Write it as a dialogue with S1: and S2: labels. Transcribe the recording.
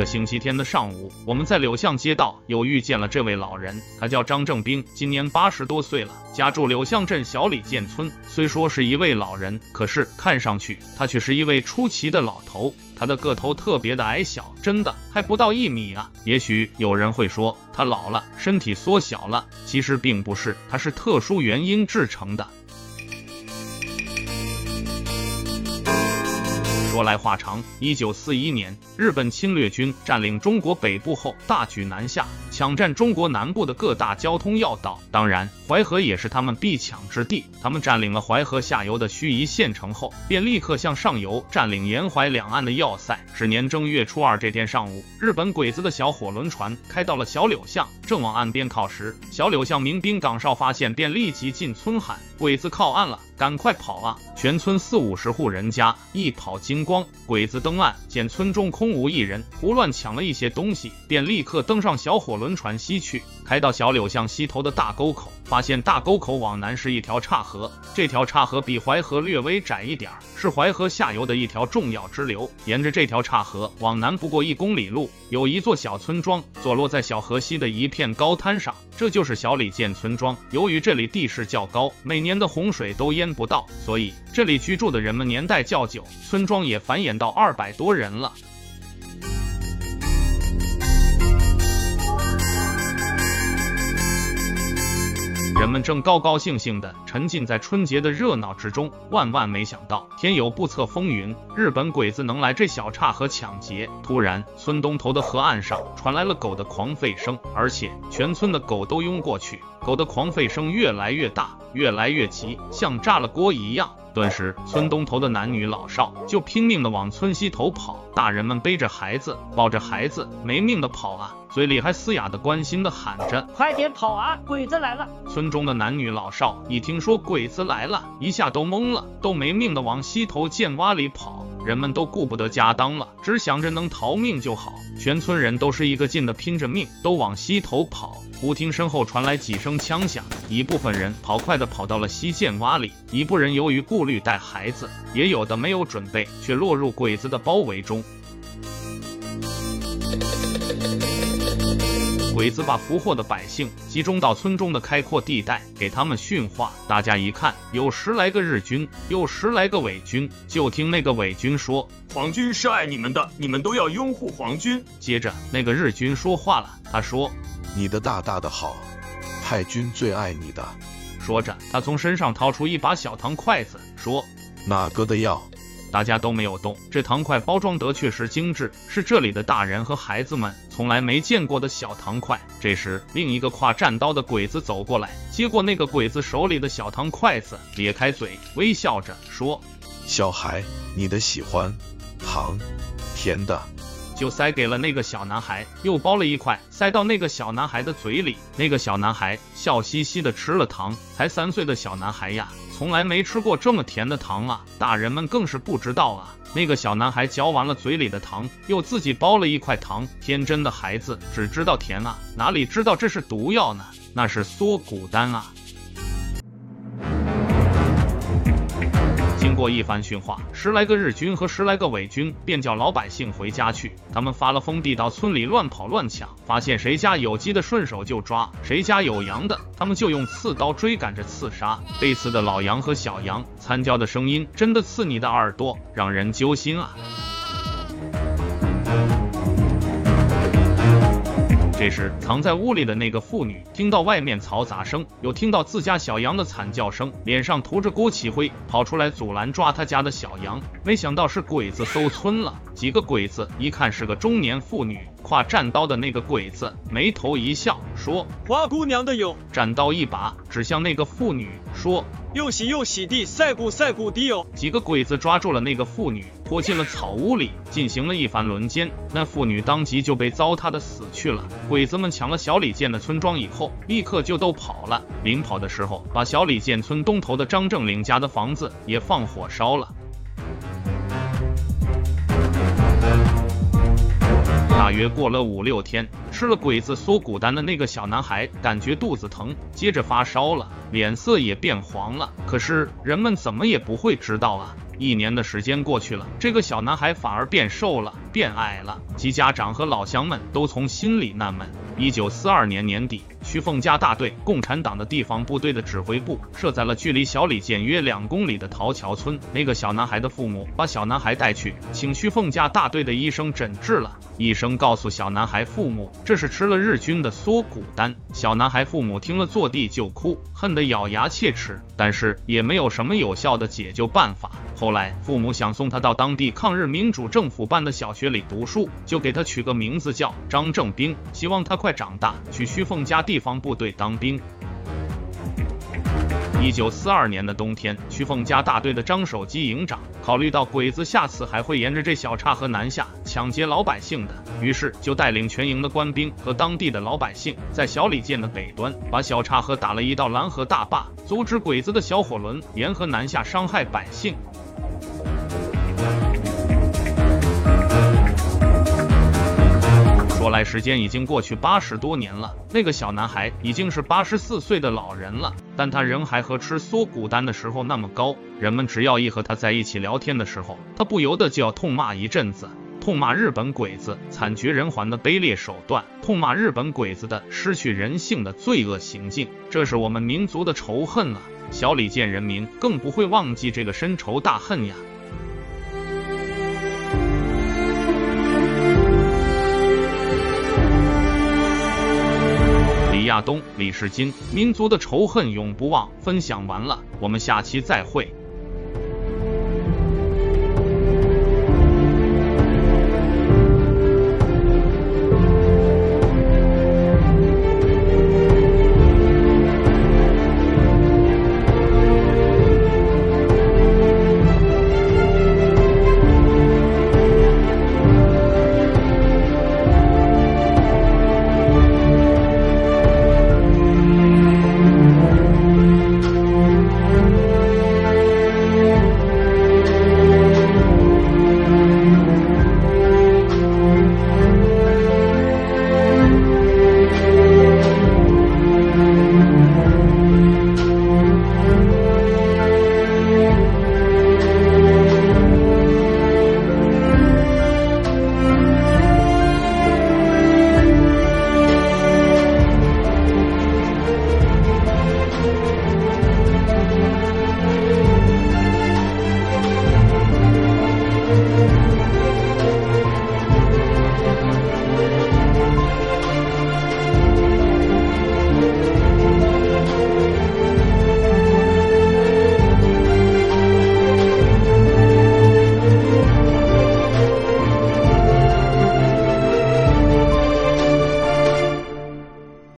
S1: 个星期天的上午，我们在柳巷街道又遇见了这位老人，他叫张正兵，今年八十多岁了，家住柳巷镇小李建村。虽说是一位老人，可是看上去他却是一位出奇的老头。他的个头特别的矮小，真的还不到一米啊。也许有人会说他老了，身体缩小了，其实并不是，他是特殊原因制成的。说来话长，一九四一年，日本侵略军占领中国北部后，大举南下，抢占中国南部的各大交通要道。当然，淮河也是他们必抢之地。他们占领了淮河下游的盱眙县城后，便立刻向上游占领沿淮两岸的要塞。是年正月初二这天上午，日本鬼子的小火轮船开到了小柳巷，正往岸边靠时，小柳巷民兵岗哨发现，便立即进村喊：“鬼子靠岸了，赶快跑啊！”全村四五十户人家一跑精光。鬼子登岸，见村中空无一人，胡乱抢了一些东西，便立刻登上小火轮船西去。开到小柳巷西头的大沟口，发现大沟口往南是一条岔河，这条岔河比淮河略微窄一点儿，是淮河下游的一条重要支流。沿着这条岔河往南不过一公里路，有一座小村庄，坐落在小河西的一片高滩上，这就是小李建村庄。由于这里地势较高，每年的洪水都淹不到，所以这里居住的人们年代较久，村庄也繁衍到二百多人了。人们正高高兴兴地沉浸在春节的热闹之中，万万没想到天有不测风云，日本鬼子能来这小岔河抢劫。突然，村东头的河岸上传来了狗的狂吠声，而且全村的狗都拥过去，狗的狂吠声越来越大，越来越急，像炸了锅一样。顿时，村东头的男女老少就拼命的往村西头跑，大人们背着孩子，抱着孩子，没命的跑啊，嘴里还嘶哑的关心的喊着：“
S2: 快点跑啊，鬼子来了！”
S1: 村中的男女老少一听说鬼子来了，一下都懵了，都没命的往西头涧洼里跑。人们都顾不得家当了，只想着能逃命就好。全村人都是一个劲的拼着命，都往西头跑。忽听身后传来几声枪响，一部分人跑快的跑到了西涧洼里，一部分人由于顾虑带孩子，也有的没有准备，却落入鬼子的包围中。鬼子把俘获的百姓集中到村中的开阔地带，给他们训话。大家一看，有十来个日军，有十来个伪军。就听那个伪军说：“
S3: 皇军是爱你们的，你们都要拥护皇军。”
S1: 接着，那个日军说话了，他说。
S4: 你的大大的好，太君最爱你的。
S1: 说着，他从身上掏出一把小糖筷子，说：“
S4: 哪个的要？”
S1: 大家都没有动。这糖块包装得确实精致，是这里的大人和孩子们从来没见过的小糖块。这时，另一个挎战刀的鬼子走过来，接过那个鬼子手里的小糖筷子，咧开嘴，微笑着说：“
S4: 小孩，你的喜欢糖，甜的。”
S1: 就塞给了那个小男孩，又包了一块塞到那个小男孩的嘴里。那个小男孩笑嘻嘻的吃了糖，才三岁的小男孩呀，从来没吃过这么甜的糖啊！大人们更是不知道啊。那个小男孩嚼完了嘴里的糖，又自己包了一块糖。天真的孩子只知道甜啊，哪里知道这是毒药呢？那是缩骨丹啊！过一番训话，十来个日军和十来个伪军便叫老百姓回家去。他们发了疯地到村里乱跑乱抢，发现谁家有鸡的顺手就抓，谁家有羊的，他们就用刺刀追赶着刺杀。被刺的老羊和小羊惨叫的声音，真的刺你的耳朵，让人揪心啊！这时，藏在屋里的那个妇女听到外面嘈杂声，又听到自家小羊的惨叫声，脸上涂着锅漆灰，跑出来阻拦抓他家的小羊。没想到是鬼子搜村了。几个鬼子一看是个中年妇女，挎战刀的那个鬼子眉头一笑，说：“
S5: 花姑娘的有。”
S1: 战刀一把指向那个妇女，说。
S5: 又洗又洗地，晒谷晒谷地哦！
S1: 几个鬼子抓住了那个妇女，拖进了草屋里，进行了一番轮奸。那妇女当即就被糟蹋的死去了。鬼子们抢了小李建的村庄以后，立刻就都跑了。临跑的时候，把小李建村东头的张正岭家的房子也放火烧了。大约过了五六天，吃了鬼子缩骨丹的那个小男孩感觉肚子疼，接着发烧了，脸色也变黄了。可是人们怎么也不会知道啊，一年的时间过去了，这个小男孩反而变瘦了，变矮了。其家长和老乡们都从心里纳闷。一九四二年年底，徐凤家大队共产党的地方部队的指挥部设在了距离小李简约两公里的陶桥村。那个小男孩的父母把小男孩带去，请徐凤家大队的医生诊治了。医生告诉小男孩父母，这是吃了日军的缩骨丹。小男孩父母听了坐地就哭，恨得咬牙切齿，但是也没有什么有效的解救办法。后来父母想送他到当地抗日民主政府办的小学里读书，就给他取个名字叫张正兵，希望他快长大去徐凤家地方部队当兵。一九四二年的冬天，曲凤家大队的张守基营长考虑到鬼子下次还会沿着这小岔河南下抢劫老百姓的，于是就带领全营的官兵和当地的老百姓，在小李建的北端把小岔河打了一道拦河大坝，阻止鬼子的小火轮沿河南下伤害百姓。说来时间已经过去八十多年了，那个小男孩已经是八十四岁的老人了，但他仍还和吃缩骨丹的时候那么高。人们只要一和他在一起聊天的时候，他不由得就要痛骂一阵子，痛骂日本鬼子惨绝人寰的卑劣手段，痛骂日本鬼子的失去人性的罪恶行径。这是我们民族的仇恨啊！小李涧人民更不会忘记这个深仇大恨呀。亚东、李世金，民族的仇恨永不忘。分享完了，我们下期再会。